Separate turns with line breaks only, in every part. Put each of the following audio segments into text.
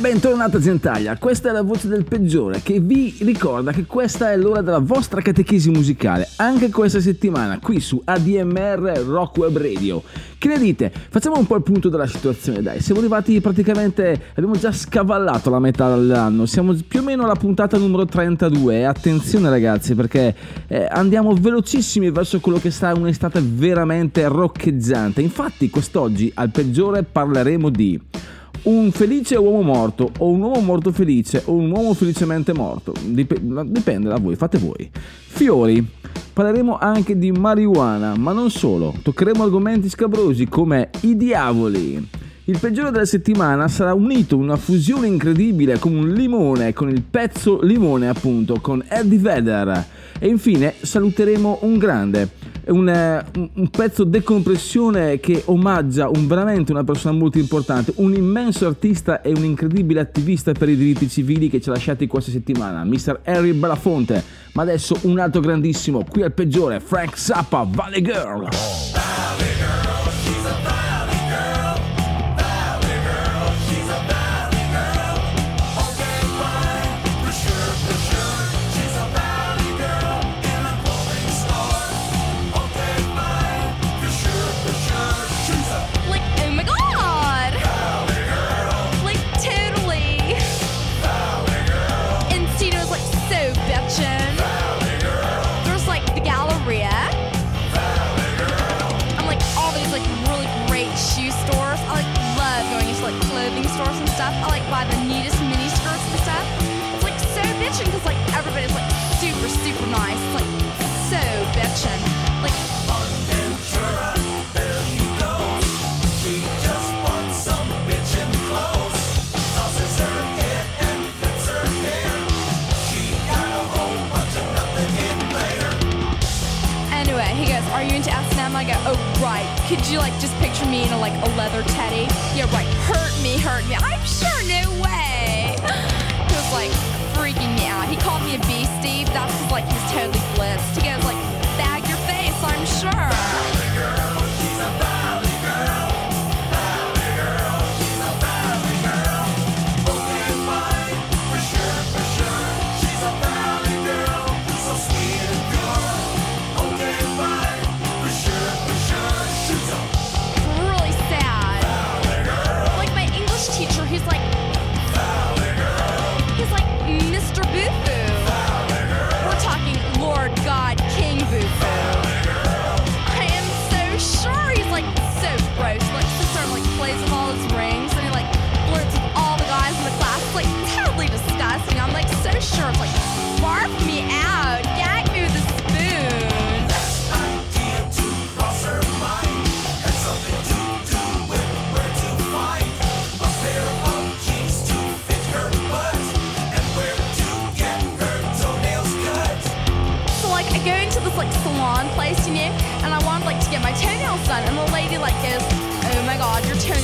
Bentornata Gentaglia, questa è la voce del peggiore che vi ricorda che questa è l'ora della vostra catechesi musicale, anche questa settimana qui su ADMR Rock Web Radio. Che ne dite? Facciamo un po' il punto della situazione, dai, siamo arrivati praticamente, abbiamo già scavallato la metà dell'anno, siamo più o meno alla puntata numero 32 e attenzione ragazzi perché eh, andiamo velocissimi verso quello che sarà un'estate veramente roccheggiante. Infatti quest'oggi al peggiore parleremo di un felice uomo morto o un uomo morto felice o un uomo felicemente morto. Dip- dipende da voi, fate voi. Fiori. Parleremo anche di marijuana, ma non solo. Toccheremo argomenti scabrosi come i diavoli. Il peggiore della settimana sarà unito in una fusione incredibile come un limone con il pezzo limone appunto con Eddie Vedder. E infine saluteremo un grande, un, eh, un- un pezzo decompressione che omaggia un, veramente una persona molto importante, un immenso artista e un incredibile attivista per i diritti civili che ci ha lasciati questa settimana, Mr. Harry Belafonte. Ma adesso un altro grandissimo, qui al peggiore, Frank Zappa, Valley Girl.
Like,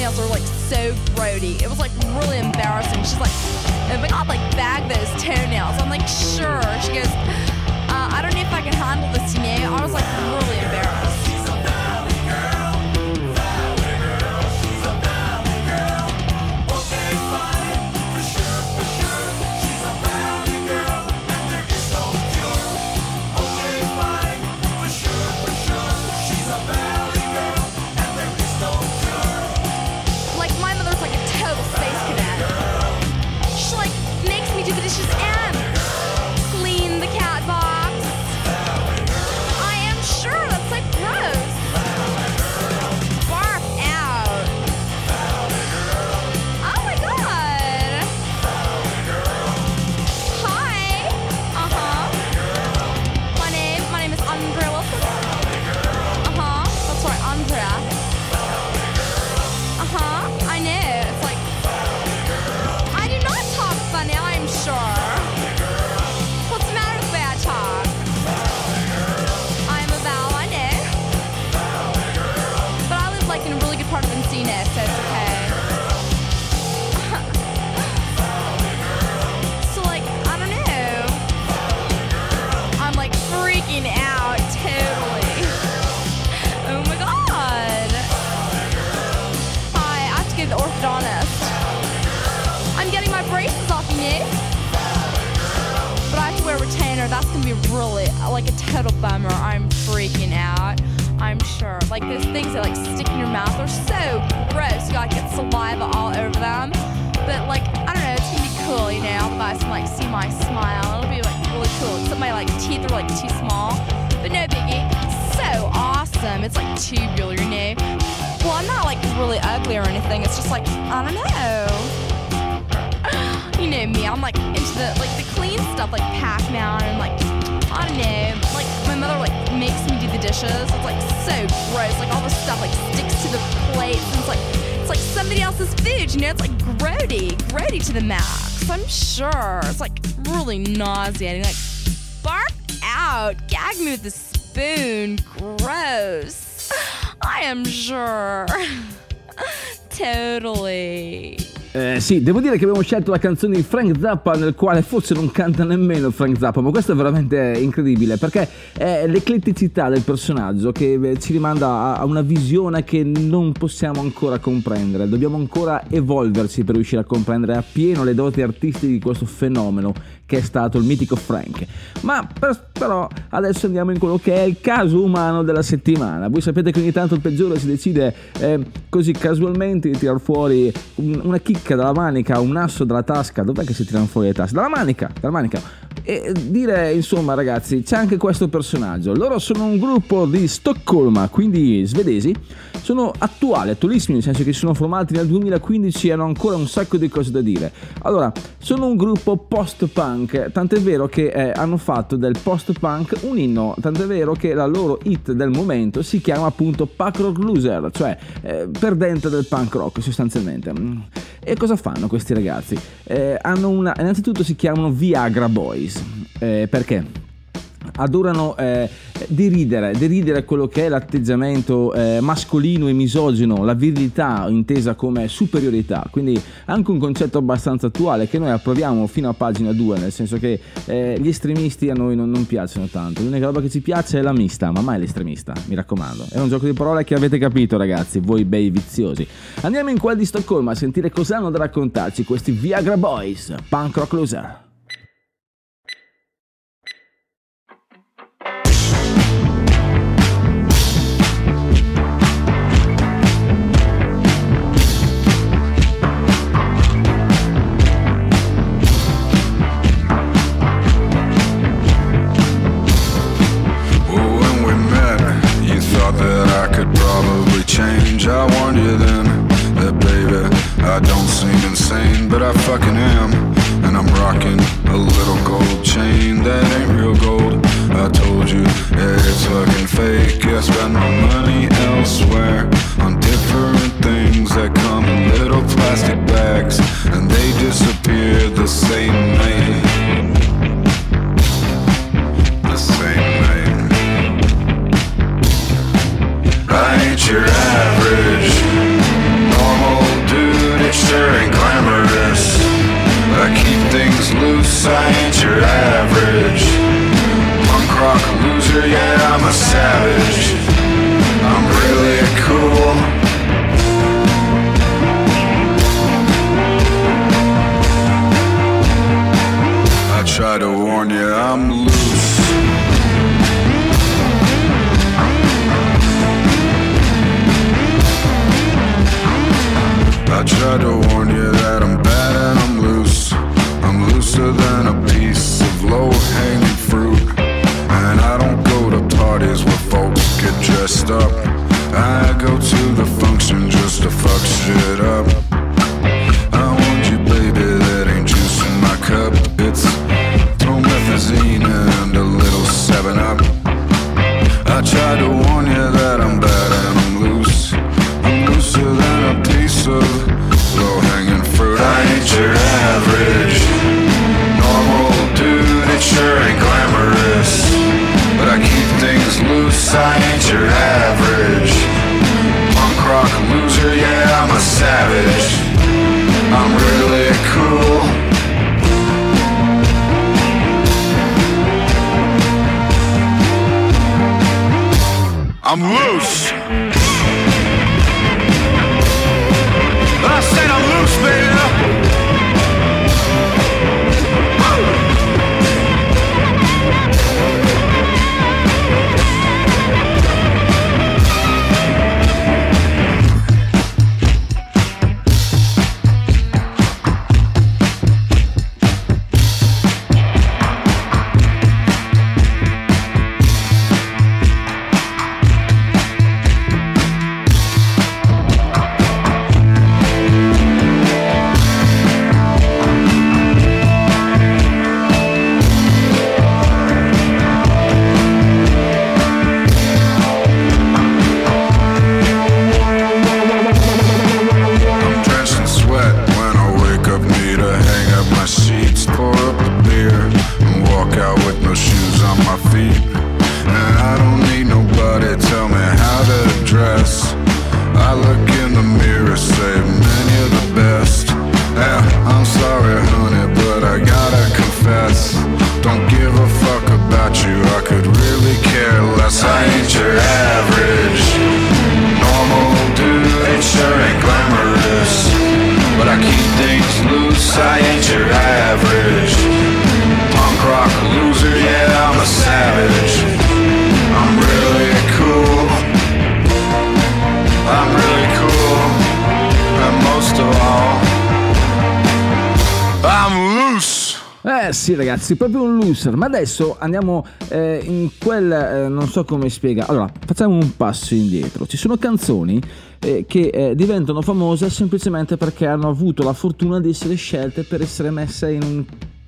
toenails are like so grody." It was like really embarrassing. She's like, "Oh my god, like bag those toenails." I'm like, "Sure." She goes, uh, "I don't know if I can handle this," you know. I was like really really like a total bummer. I'm freaking out. I'm sure. Like those things that like stick in your mouth are so gross. You gotta get saliva all over them. But like I don't know, it's gonna be cool. You know, the guys can like see my smile. It'll be like really cool. Except my like teeth are like too small. But no biggie. So awesome. It's like tubular, you know. Well, I'm not like really ugly or anything. It's just like I don't know. you know me. I'm like into the like the clean stuff, like Pac-Man and like I don't know. Like my mother like makes me do the dishes. It's like so gross. Like all the stuff like sticks to the plates. And it's like it's like somebody else's food. You know, it's like grody, grody to the max. I'm sure. It's like really nauseating. Like bark out. Gag me with the spoon. Gross. I am sure. totally.
Eh, sì, devo dire che abbiamo scelto la canzone di Frank Zappa nel quale forse non canta nemmeno Frank Zappa, ma questo è veramente incredibile perché è l'ecletticità del personaggio che eh, ci rimanda a- una visione che non possiamo ancora comprendere, dobbiamo ancora evolverci per riuscire a comprendere appieno le doti artistiche di questo fenomeno che è stato il mitico Frank. Ma per- però adesso andiamo in quello che è il caso umano della settimana. Voi sapete che ogni tanto il peggiore si decide eh, così casualmente di tirar fuori un- una chicca dalla manica, un asso dalla tasca. Dov'è che si tirano fuori le tasche? Dalla manica, dalla manica. E dire, insomma, ragazzi, c'è anche questo personaggio. Loro sono un gruppo di Stoccolma, quindi svedesi. Sono attuali, attualissimi, nel senso che si sono formati nel 2015 e hanno ancora un sacco di cose da dire. Allora, sono un gruppo post-punk, tant'è vero che eh, hanno fatto del post-punk un inno, tant'è vero che la loro hit del momento si chiama appunto Punk Rock Loser, cioè eh, perdente del punk rock sostanzialmente. E cosa fanno questi ragazzi? Eh, hanno una, innanzitutto si chiamano Viagra Boys. Eh, perché? Adorano eh, deridere, deridere quello che è l'atteggiamento eh, mascolino e misogino, la virilità intesa come superiorità, quindi anche un concetto abbastanza attuale che noi approviamo fino a pagina 2, nel senso che eh, gli estremisti a noi non, non piacciono tanto, l'unica roba che ci piace è la mista, ma mai l'estremista, mi raccomando. È un gioco di parole che avete capito ragazzi, voi bei viziosi. Andiamo in quel di Stoccolma a sentire cosa hanno da raccontarci questi Viagra Boys, punk rock loser.
I warned you then that, baby, I don't seem insane, but I fucking am. And I'm rocking a little gold chain that ain't real gold. I told you that it's fucking fake. I spend my money elsewhere on different things that come in little plastic bags, and they disappear the same night. I ain't your average normal dude. It sure ain't glamorous. I keep things loose. I ain't your average punk rock loser. Yeah, I'm a savage. I'm really cool. I try to warn you, I'm loose. I try to warn you that I'm bad and I'm loose. I'm looser than a piece of low hanging fruit. And I don't go to parties where folks get dressed up. I go to the function just to fuck shit up. I warned you, baby, that ain't juice in my cup. It's promethazine and a little 7 up. I tried to warn you that I'm your average. Punk rock loser, yeah, I'm a savage. I'm really cool. I'm loose!
Ragazzi, proprio un loser, ma adesso andiamo eh, in quel, eh, non so come spiega, allora facciamo un passo indietro, ci sono canzoni eh, che eh, diventano famose semplicemente perché hanno avuto la fortuna di essere scelte per essere messe in un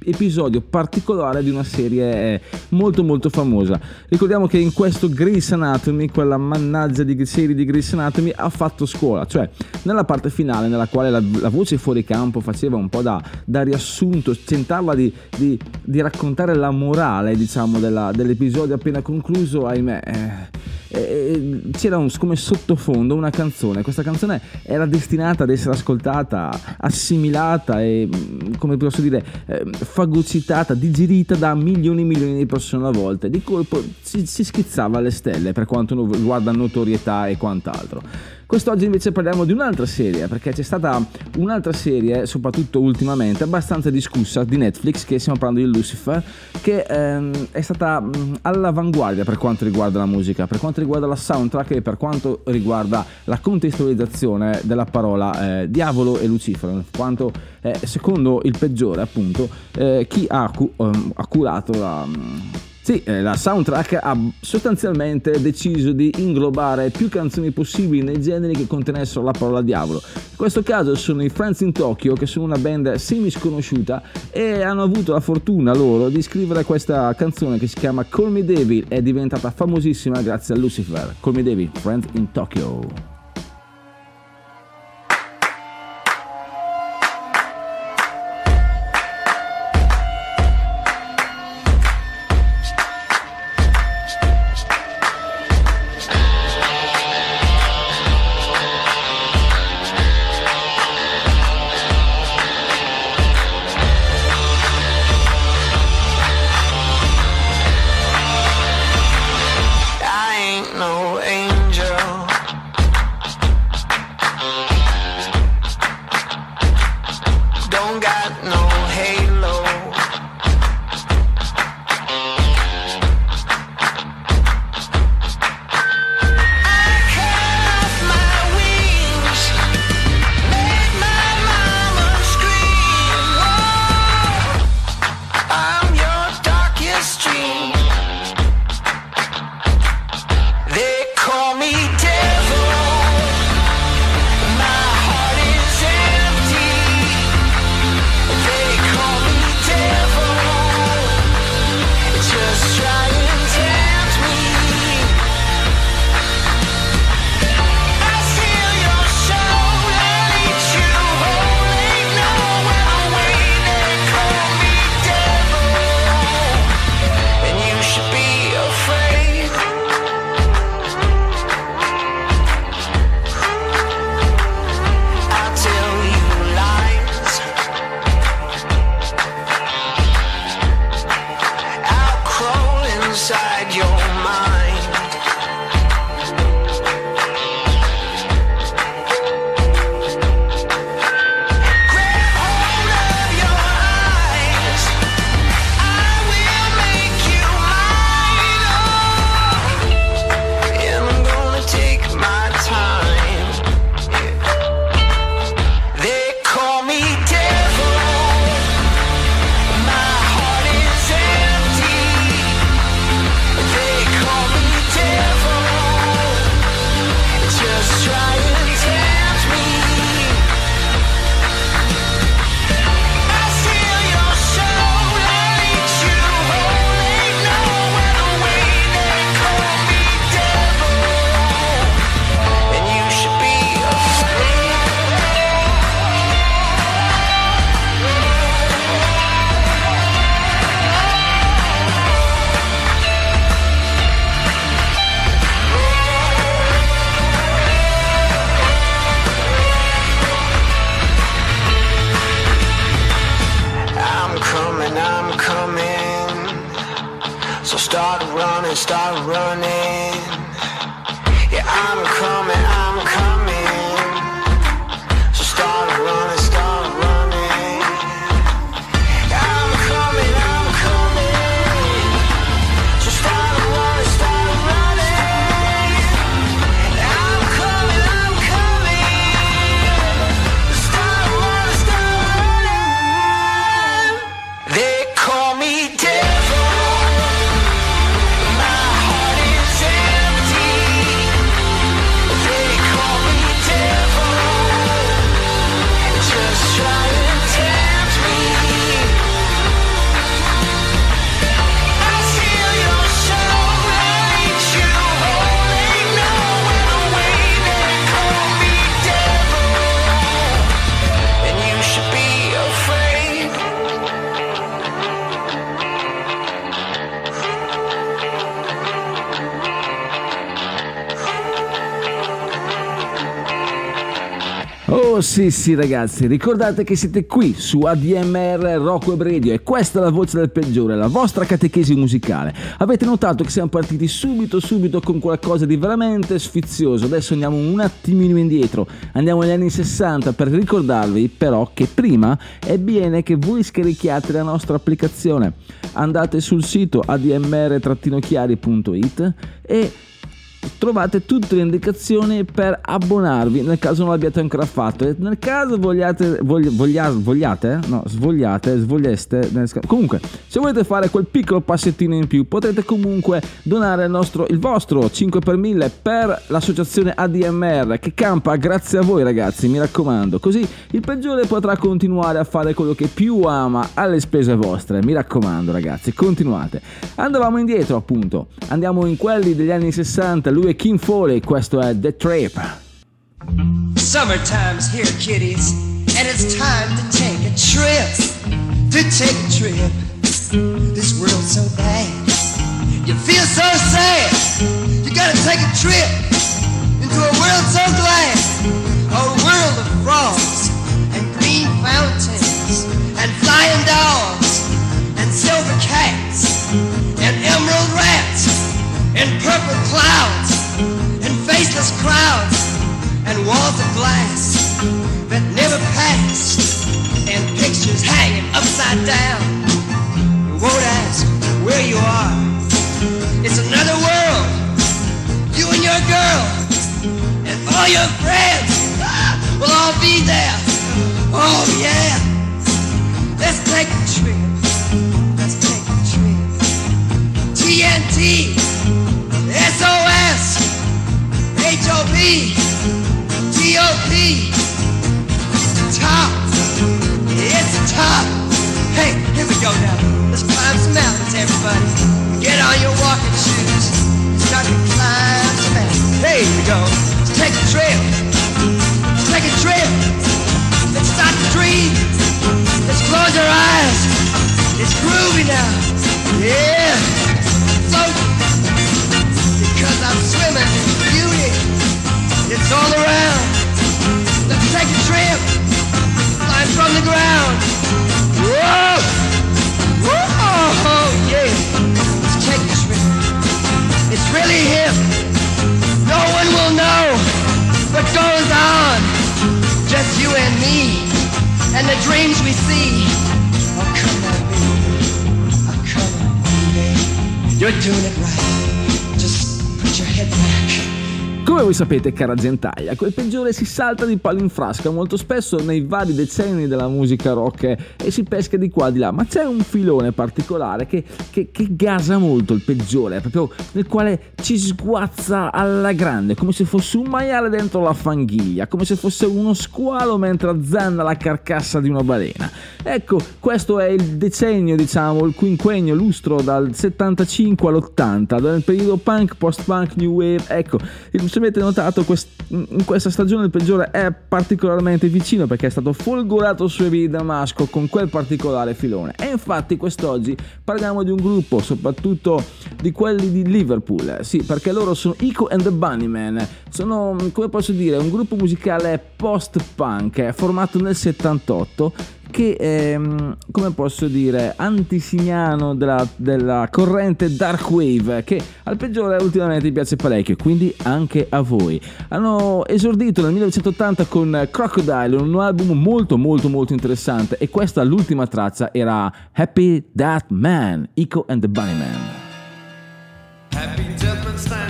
episodio particolare di una serie eh, molto molto famosa. Ricordiamo che in questo Grey's Anatomy, quella mannaggia di serie di Grey's Anatomy, ha fatto scuola, cioè nella parte finale nella quale la, la voce fuori campo faceva un po' da, da riassunto, tentava di, di- di raccontare la morale diciamo della- dell'episodio appena concluso, ahimè. eh, eh, c'era un, come sottofondo una canzone, questa canzone era destinata ad essere ascoltata, assimilata e mm, come posso dire eh, fagocitata, digerita da milioni e milioni di persone a volte. Di colpo si, si schizzava alle stelle per quanto riguarda notorietà e quant'altro. Quest'oggi invece parliamo di un'altra serie, perché c'è stata un'altra serie, soprattutto ultimamente, abbastanza discussa di Netflix, che stiamo parlando di Lucifer, che ehm, è stata mh, all'avanguardia per quanto riguarda la musica, per quanto riguarda la soundtrack e per quanto riguarda la contestualizzazione della parola eh, diavolo e Lucifero, quanto eh, secondo il peggiore appunto eh, chi ha, cu- ehm, ha curato la... mh, sì, eh, la soundtrack ha sostanzialmente deciso di inglobare più canzoni possibili nei generi che contenessero la parola diavolo. In questo caso sono i Friends in Tokyo, che sono una band semi sconosciuta e hanno avuto la fortuna loro di scrivere questa canzone che si chiama Call Me Devil, è diventata famosissima grazie a Lucifer. Call Me Devil, Friends in Tokyo. Sì sì ragazzi, ricordate che siete qui su ADMR Rock Web Radio e questa è la voce del peggiore, la vostra catechesi musicale. Avete notato che siamo partiti subito subito con qualcosa di veramente sfizioso, adesso andiamo un attimino indietro, andiamo negli anni 60 per ricordarvi però che prima è bene che voi scarichiate la nostra applicazione. Andate sul sito admr-chiari.it e trovate tutte le indicazioni per abbonarvi nel caso non l'abbiate ancora fatto. E nel caso vogliate voglia- voglia- vogliate no svogliate sca- comunque se volete fare quel piccolo passettino in più potrete comunque donare il, nostro, il vostro 5 per 1000 per l'associazione ADMR che campa grazie a voi ragazzi mi raccomando. Così il peggiore potrà continuare a fare quello che più ama alle spese vostre mi raccomando ragazzi continuate. Andavamo indietro appunto. Andiamo in quelli degli anni 60 lui è Kim Foley questo è The Trip
Summertime's here, kiddies, and it's time to take a trip. To take a trip. This world's so bad. You feel so sad. You gotta take a trip into a world so glad. A world of frogs and green fountains and flying dogs and silver cats and emerald rats and purple clouds and faceless crowds and walls of glass that never passed and pictures hanging upside down. You won't ask where you are. It's another world. You and your girl and all your friends will all be there. Oh yeah. Let's take a trip. Let's take a trip. TNT, HOB, TOP. It's top. It's top. Hey, here we go now. Let's climb some mountains, everybody. Get on your walking shoes. Start to climb some mountains. Here we go. Let's take a trip. Let's take a trip. Let's start to dream. Let's close our eyes. It's groovy now. Yeah. Because I'm swimming in beauty. It's all around. Let's take a trip. Climb from the ground. Whoa! Whoa! Oh yeah. Let's take a trip. It's really hip. No one will know what goes on. Just you and me. And the dreams we see. Oh, come on, baby. Oh, come on, baby. You're doing it right. Yeah.
Come voi sapete, cara gentaglia, quel peggiore si salta di palo in frasca molto spesso nei vari decenni della musica rock e si pesca di qua e di là, ma c'è un filone particolare che, che- che gasa molto il peggiore, proprio nel quale ci sguazza alla grande, come se fosse un maiale dentro la fanghiglia, come se fosse uno squalo mentre azzanna la carcassa di una balena. Ecco, questo è il decennio, diciamo, il quinquennio lustro dal 75 all'80, nel periodo punk, post-punk, new wave. Ecco, il- se avete notato, quest- in questa stagione il peggiore è particolarmente vicino perché è stato folgorato sui via di Damasco con quel particolare filone. E infatti quest'oggi parliamo di un gruppo, soprattutto di quelli di Liverpool. Sì, perché loro sono Ico and the Bunnymen. Sono, come posso dire, un gruppo musicale post-punk formato nel 78 anche, ehm, come posso dire, antisignano della, della corrente Dark Wave, che al peggiore ultimamente piace parecchio, quindi anche a voi. Hanno esordito nel 1980 con Crocodile, un album molto molto molto interessante, e questa l'ultima traccia era Happy That Man, Ico and the Bunnyman.
Happy death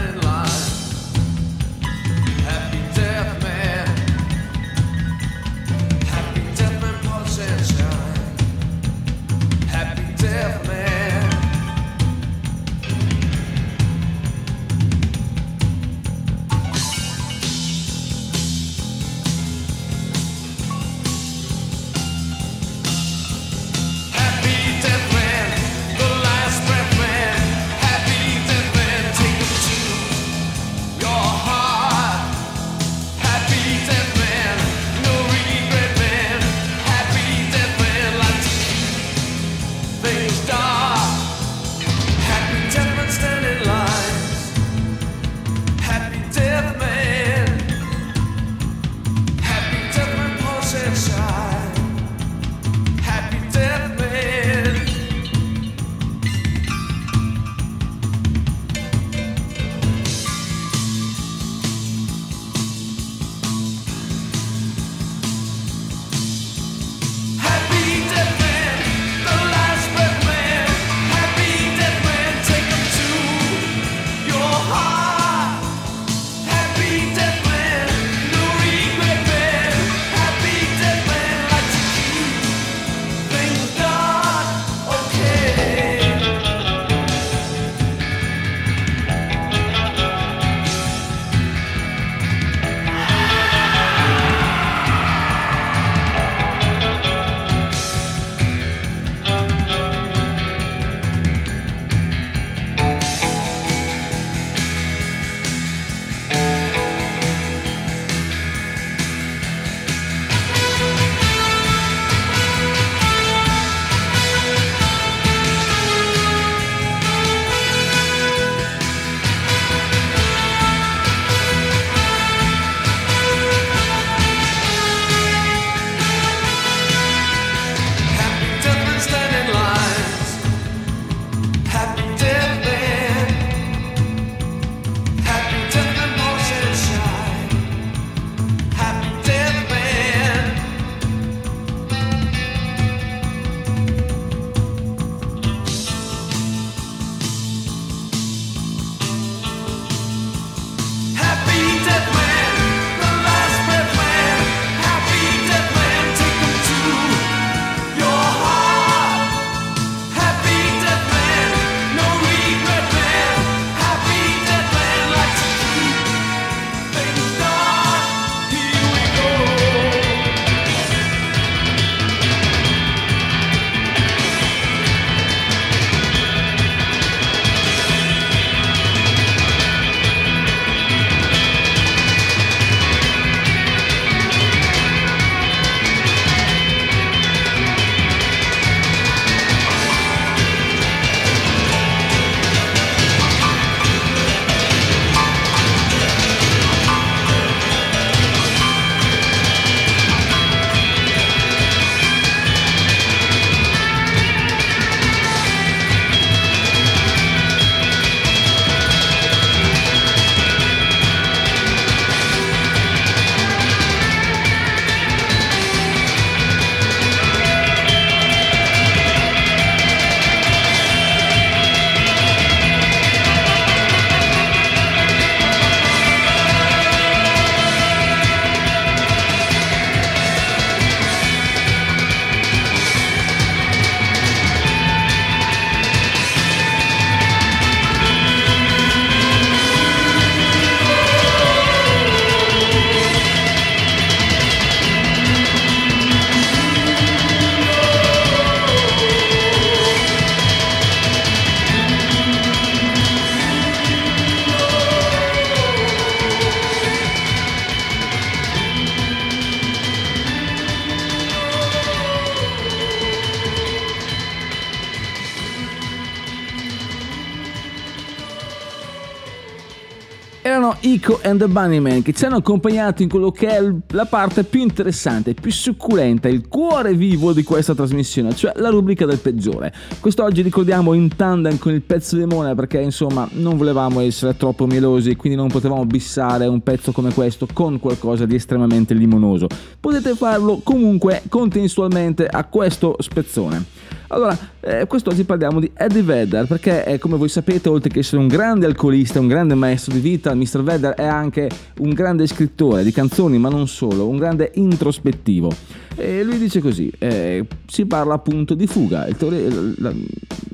Erano Ico and the Bunnymen che ci hanno accompagnato in quello che è la parte più interessante, più succulenta, il cuore vivo di questa trasmissione, cioè la rubrica del peggiore. Quest'oggi ricordiamo in tandem con il pezzo limone perché insomma non volevamo essere troppo mielosi, quindi non potevamo bissare un pezzo come questo con qualcosa di estremamente limonoso. Potete farlo comunque contestualmente a questo spezzone. Allora, eh, quest'oggi parliamo di Eddie Vedder perché, eh, come voi sapete, oltre che essere un grande alcolista, un grande maestro di vita, Mr. Vedder è anche un grande scrittore di canzoni, ma non solo, un grande introspettivo. E lui dice così, eh, si parla appunto di fuga, teori-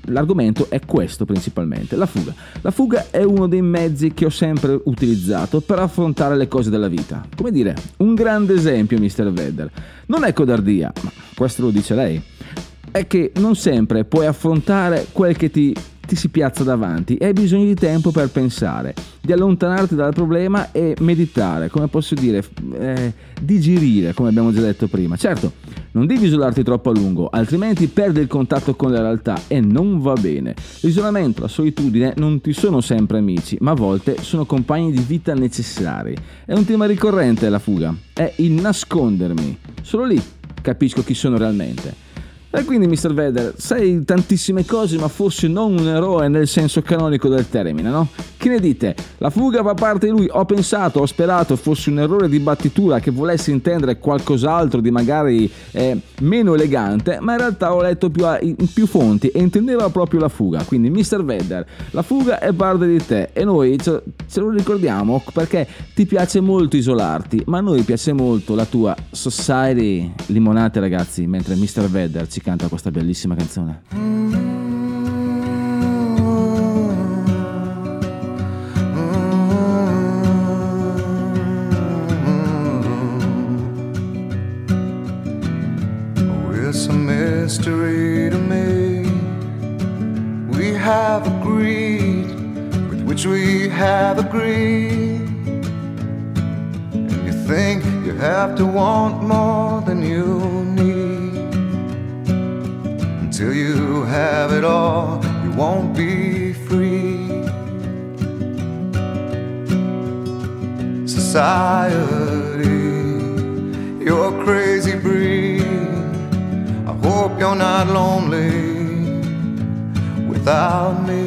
l'argomento è questo principalmente, la fuga. La fuga è uno dei mezzi che ho sempre utilizzato per affrontare le cose della vita. Come dire, un grande esempio, Mr. Vedder. Non è codardia, ma questo lo dice lei è che non sempre puoi affrontare quel che ti, ti si piazza davanti e hai bisogno di tempo per pensare, di allontanarti dal problema e meditare, come posso dire, eh, digerire, come abbiamo già detto prima. Certo, non devi isolarti troppo a lungo, altrimenti perdi il contatto con la realtà e non va bene. L'isolamento, la solitudine non ti sono sempre amici, ma a volte sono compagni di vita necessari. È un tema ricorrente la fuga, è il nascondermi. Solo lì capisco chi sono realmente. E quindi, Mr. Vedder, sei tantissime cose, ma forse non un eroe nel senso canonico del termine, no? Che ne dite? La fuga fa parte di lui. Ho pensato, ho sperato fosse un errore di battitura che volesse intendere qualcos'altro di magari eh, meno elegante, ma in realtà ho letto più, a- in più fonti e intendeva proprio la fuga. Quindi, Mr. Vedder, la fuga è parte di te e noi ce, ce lo ricordiamo perché ti piace molto isolarti, ma a noi piace molto la tua society. Limonate, ragazzi, mentre Mr. Vedder ci canta questa bellissima canzone.
To want more than you need. Until you have it all, you won't be free. Society, you're a crazy breed. I hope you're not lonely without me.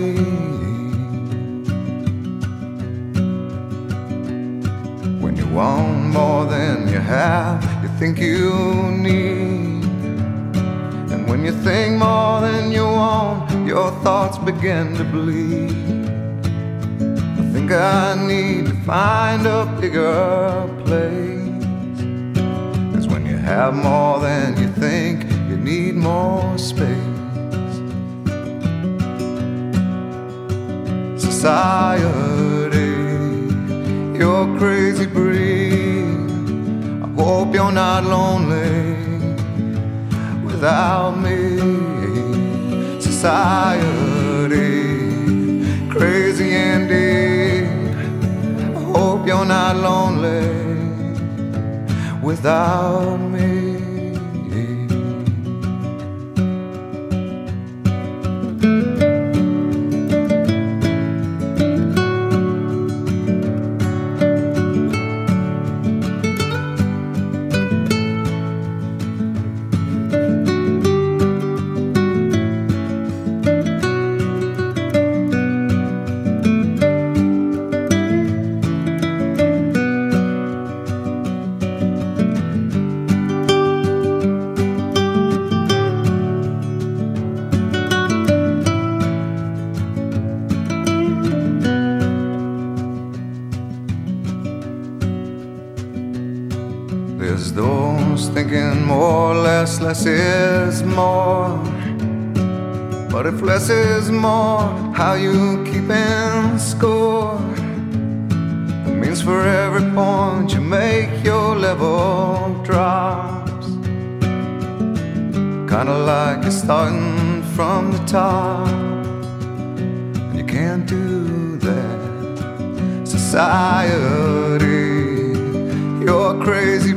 When you want more than have, you think you need. And when you think more than you want, your thoughts begin to bleed. I think I need to find a bigger place. Cause when you have more than you think, you need more space. Society, you're crazy breed. Hope you're not lonely without me. Society, crazy indeed. I hope you're not lonely without me. Less, is more. But if less is more, how you keeping score? It means for every point you make, your level drops. Kinda like you're starting from the top, and you can't do that. Society, you're crazy.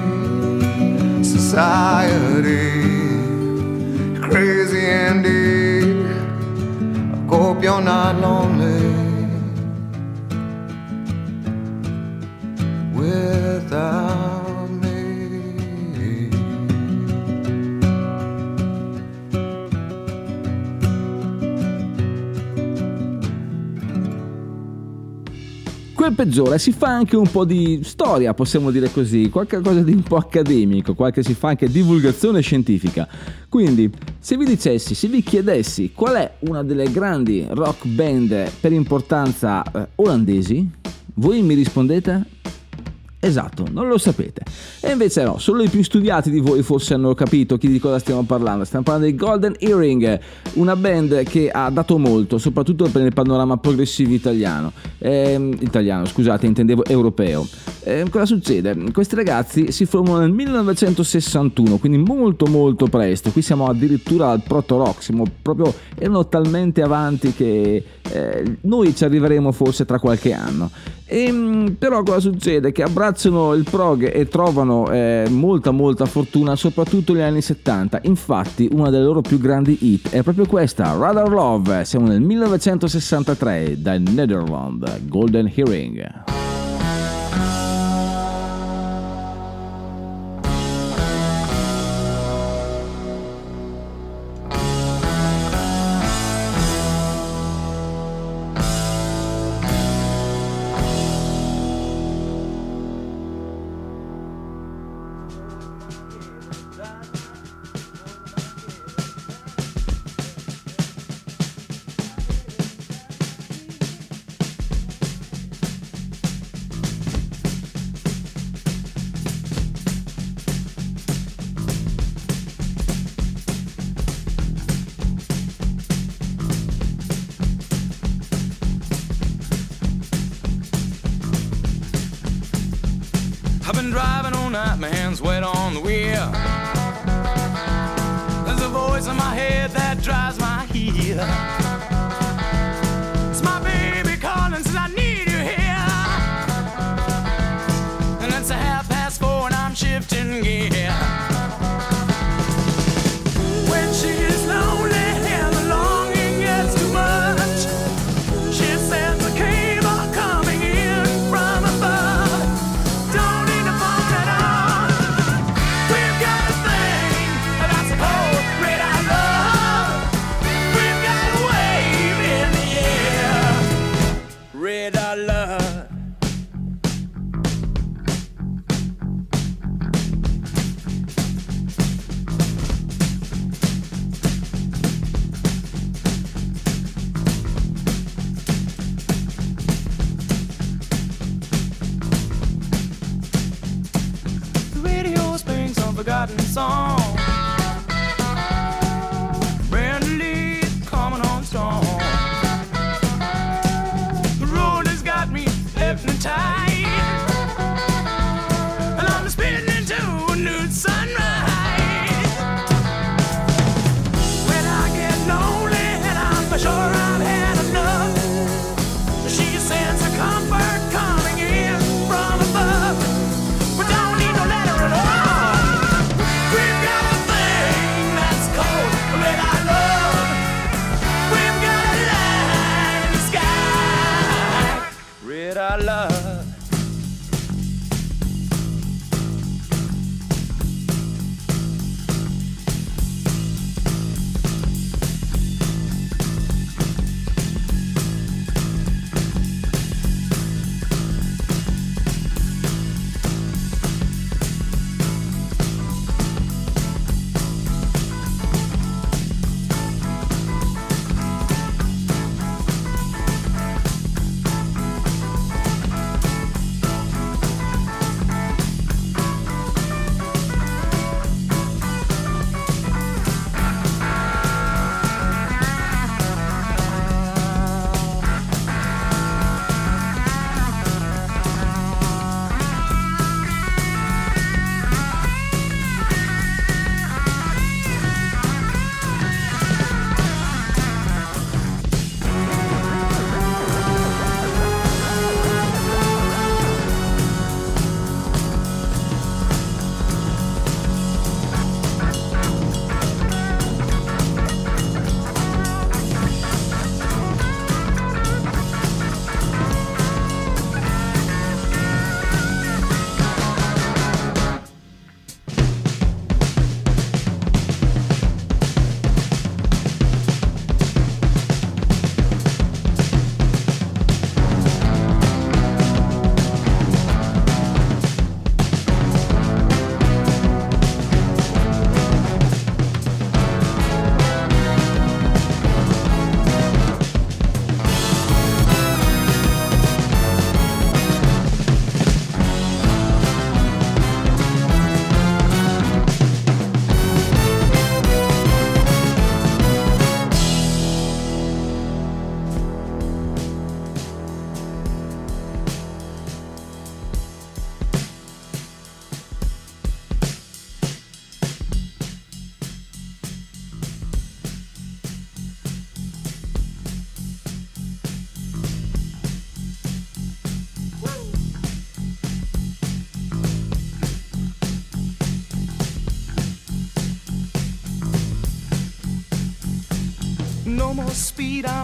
Society, crazy indeed. I hope you're not lonely without
Quel peggiore si fa anche un po' di storia, possiamo dire così, qualcosa di un po' accademico, qualche si fa anche divulgazione scientifica. Quindi, se vi dicessi, se vi chiedessi qual è una delle grandi rock band per importanza eh, olandesi, voi mi rispondete? Esatto, non lo sapete. E invece no, solo i più studiati di voi forse hanno capito di cosa stiamo parlando. Stiamo parlando di Golden Earring, una band che ha dato molto, soprattutto per il panorama progressivo italiano. Ehm, italiano, scusate, intendevo europeo. Ehm, cosa succede? Questi ragazzi si formano nel 1961, quindi molto molto presto. Qui siamo addirittura al proto rock, siamo proprio erano talmente avanti che eh, noi ci arriveremo forse tra qualche anno. Ehm, però cosa succede? Che abbracciano il prog e trovano eh, molta molta fortuna soprattutto negli anni 70. Infatti una delle loro più grandi hit è proprio questa, Rather Love. Siamo nel 1963 dal Netherland, Golden Hearing.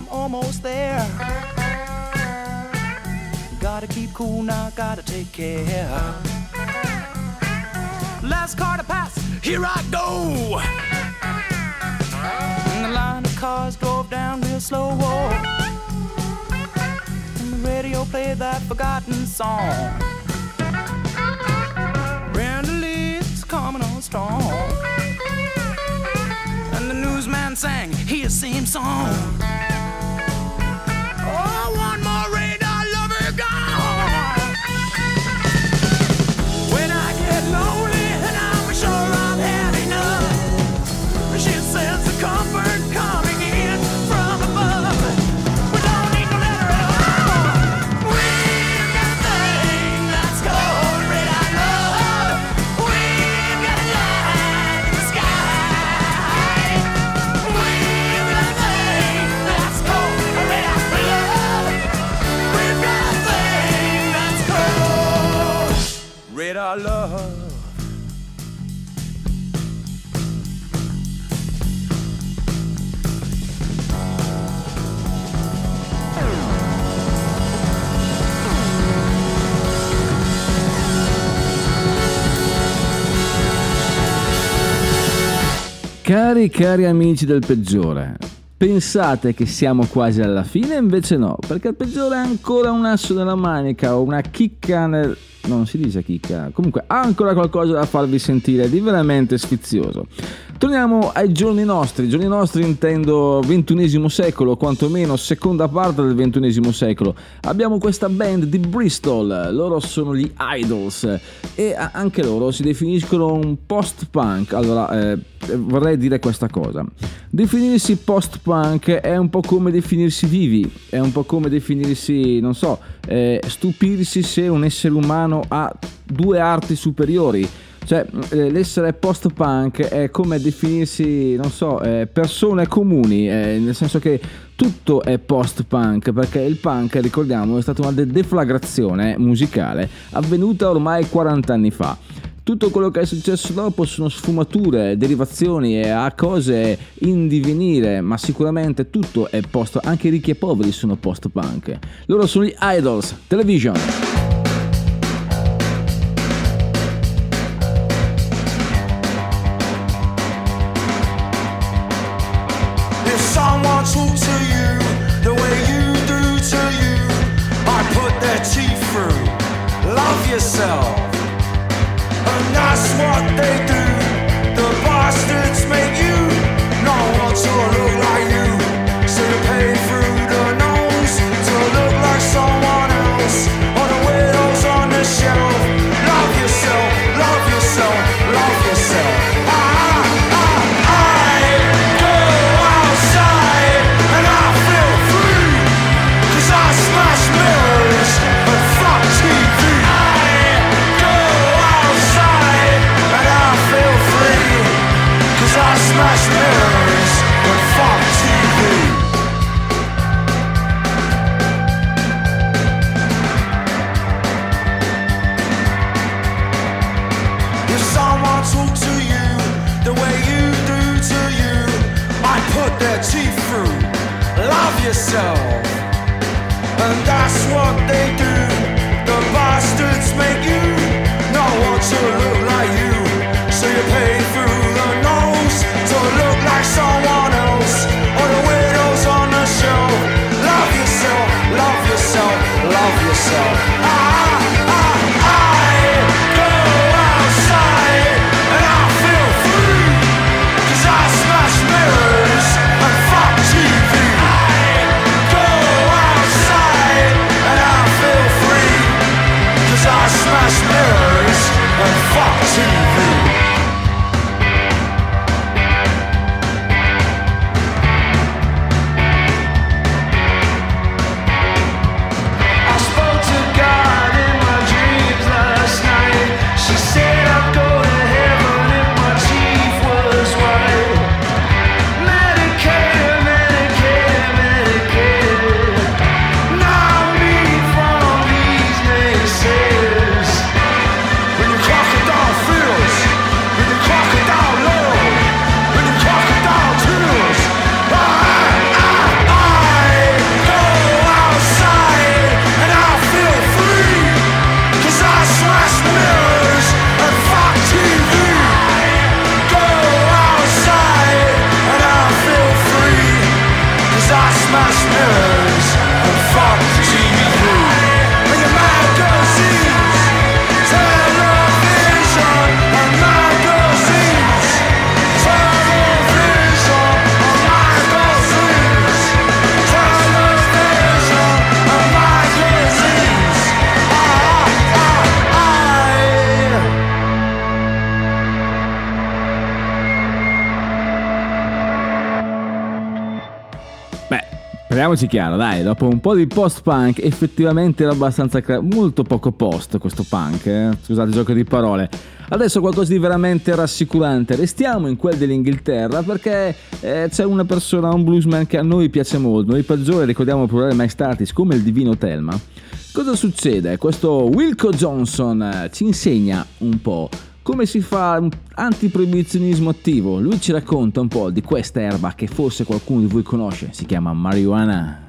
Almost there. Gotta keep cool now, gotta take care. Last car to pass, here I go. And the line of cars drove down real slow. And the radio played that forgotten song. Coming on strong. And the newsman sang his same song.
Cari cari amici del peggiore, pensate che siamo quasi alla fine? Invece no, perché il peggiore ha ancora un asso nella manica o una chicca nel... non si dice chicca, comunque ha ancora qualcosa da farvi sentire di veramente sfizioso. Torniamo ai giorni nostri, giorni nostri intendo ventunesimo secolo, quantomeno seconda parte del ventunesimo secolo. Abbiamo questa band di Bristol, loro sono gli Idols e anche loro si definiscono un post-punk. Allora, eh, vorrei dire questa cosa. Definirsi post-punk è un po' come definirsi vivi, è un po' come definirsi, non so, eh, stupirsi se un essere umano ha due arti superiori. Cioè, eh, l'essere post-punk è come definirsi, non so, eh, persone comuni, eh, nel senso che tutto è post-punk, perché il punk, ricordiamo, è stata una de- deflagrazione musicale avvenuta ormai 40 anni fa. Tutto quello che è successo dopo sono sfumature, derivazioni e a cose in divenire, ma sicuramente tutto è post, anche i ricchi e poveri sono post-punk. Loro sono gli Idols, Television. Parliamoci chiaro, dai, dopo un po' di post-punk effettivamente era abbastanza cra- molto poco post questo punk, eh? scusate il gioco di parole. Adesso qualcosa di veramente rassicurante, restiamo in quel dell'Inghilterra perché eh, c'è una persona, un bluesman che a noi piace molto, noi peggiori ricordiamo problemi mai stati come il divino Telma. Cosa succede? Questo Wilco Johnson eh, ci insegna un po' come si fa un antiproibizionismo attivo. Lui ci racconta un po' di questa erba che forse qualcuno di voi conosce, si chiama marijuana.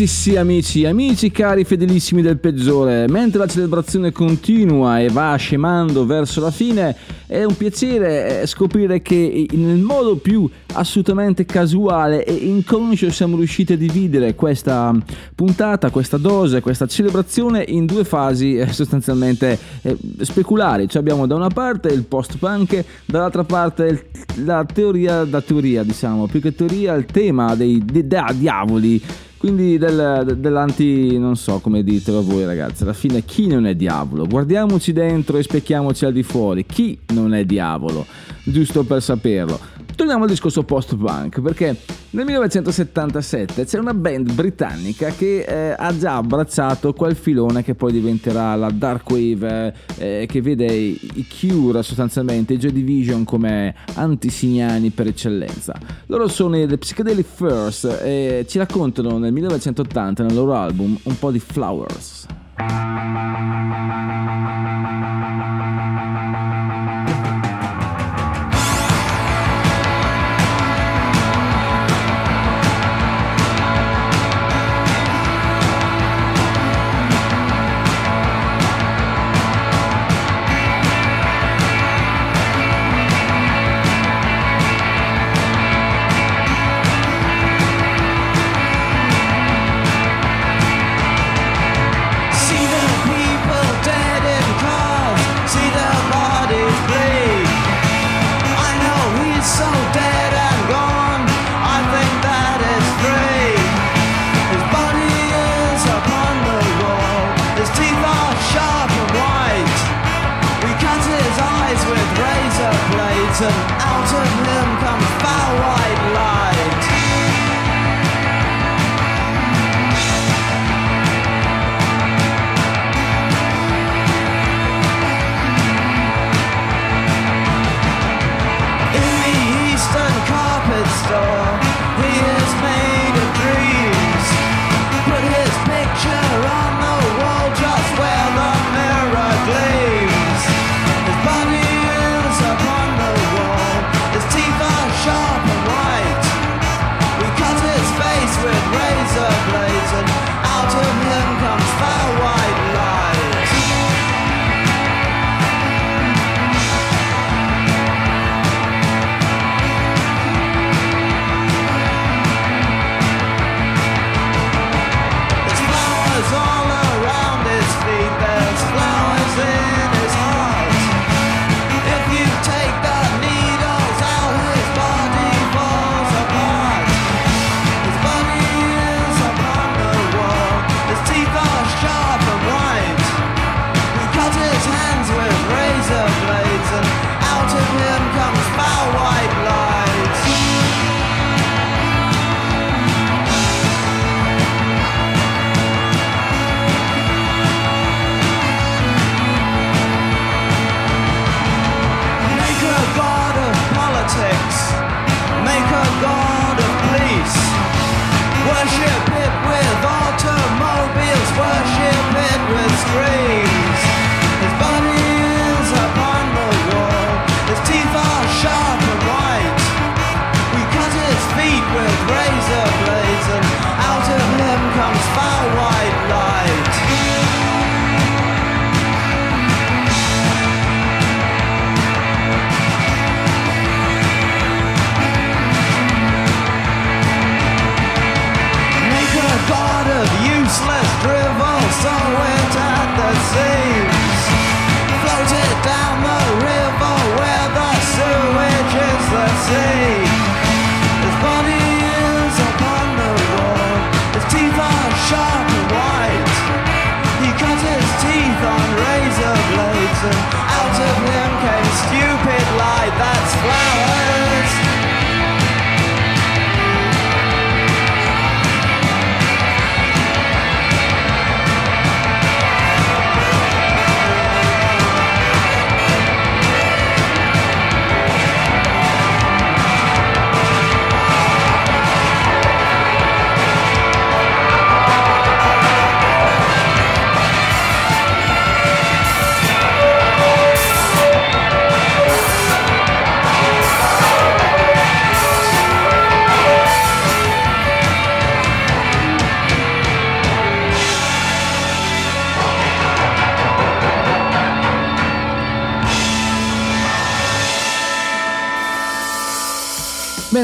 Sì sì amici, amici cari fedelissimi del peggiore, mentre la celebrazione continua e va scemando verso la fine, è un piacere eh, scoprire che nel modo più assolutamente casuale e inconscio siamo riusciti a dividere questa puntata, questa dose, questa celebrazione in due fasi eh, sostanzialmente eh, speculari. Cioè abbiamo da una parte il post-punk, dall'altra parte la teoria da teoria, diciamo, più che teoria il tema dei, dei- da diavoli. Quindi del- dell'anti, non so come ditelo voi ragazzi, alla fine chi non è diavolo? Guardiamoci dentro e specchiamoci al di fuori, chi non è diavolo? Giusto per saperlo. Torniamo al discorso post-punk, perché nel 1977 c'è una band britannica che eh, ha già abbracciato quel filone che poi diventerà la dark wave, eh, che vede i Cure sostanzialmente, i Joy Division come antisignani per eccellenza. Loro sono i The Psychedelic First e ci raccontano nel 1980 nel loro album un po' di Flowers.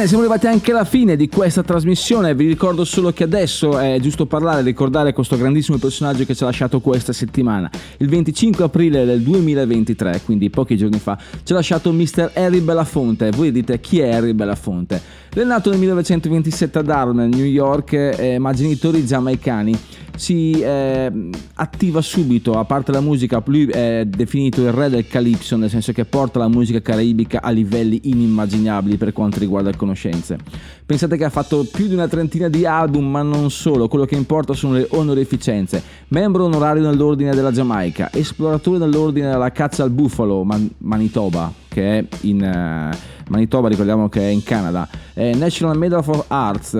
Bene, siamo arrivati anche alla fine di questa trasmissione. Vi ricordo solo che adesso è giusto parlare, ricordare questo grandissimo personaggio che ci ha lasciato questa settimana. Il 25 aprile del 2023, quindi pochi giorni fa, ci ha lasciato Mr. Harry Belafonte. Voi dite chi è Harry Belafonte? Lui è nato nel 1927 ad Harlem, New York, eh, ma genitori giamaicani si eh, attiva subito, a parte la musica, lui è definito il re del calypso, nel senso che porta la musica caraibica a livelli inimmaginabili per quanto riguarda le conoscenze. Pensate che ha fatto più di una trentina di album, ma non solo, quello che importa sono le onorificenze. Membro onorario nell'ordine della Giamaica, esploratore nell'ordine della caccia al bufalo, Man- Manitoba, che è in... eh, Manitoba ricordiamo che è in Canada, eh, National Medal for Arts,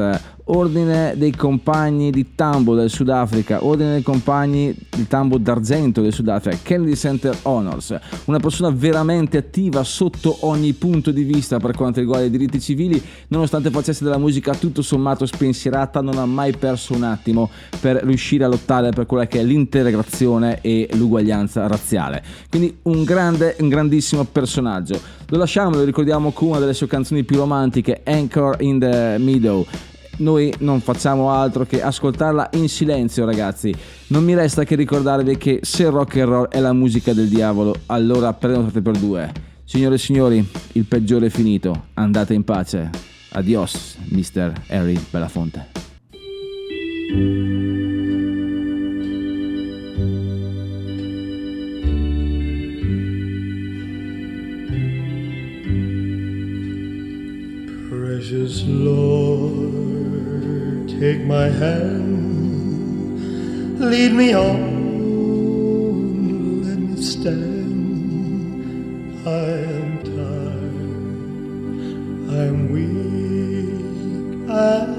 Ordine dei Compagni di Tambo del Sudafrica, Ordine dei Compagni di Tambo d'Argento del Sudafrica, Kennedy Center Honors, una persona veramente attiva sotto ogni punto di vista per quanto riguarda i diritti civili, nonostante facesse della musica tutto sommato spensierata, non ha mai perso un attimo per riuscire a lottare per quella che è l'integrazione e l'uguaglianza razziale. Quindi un grande, un grandissimo personaggio. Lo lasciamo, lo ricordiamo con una delle sue canzoni più romantiche, Anchor in the Meadow noi non facciamo altro che ascoltarla in silenzio ragazzi. Non mi resta che ricordarvi che se rock and roll è la musica del diavolo allora prenotate per due. Signore e signori il peggiore è finito. Andate in pace. Adios Mr. Harry Belafonte.
Precious Lord, take my hand, lead me on, let me stand. I am tired, I am weak, I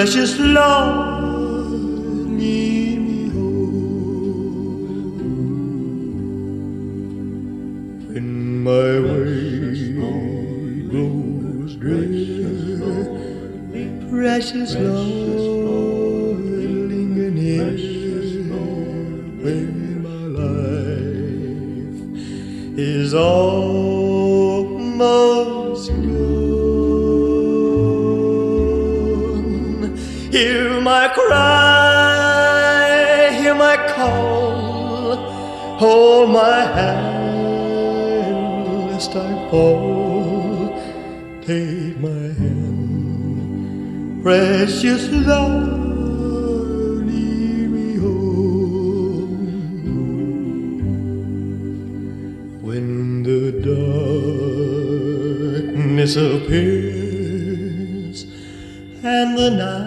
precious Lord, lead me home. When my way grows drear, precious Lord, linger near when my life is almost hold my hand lest I fall. Take my hand, precious love. lead me home. When the darkness appears and the night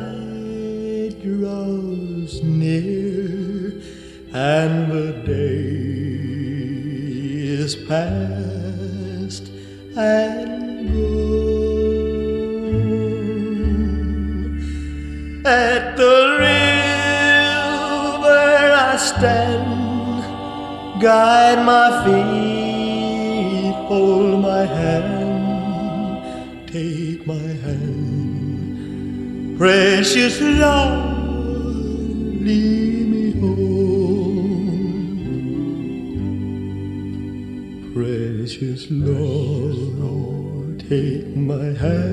Precious Lord, lead me home. Precious Lord, take my hand,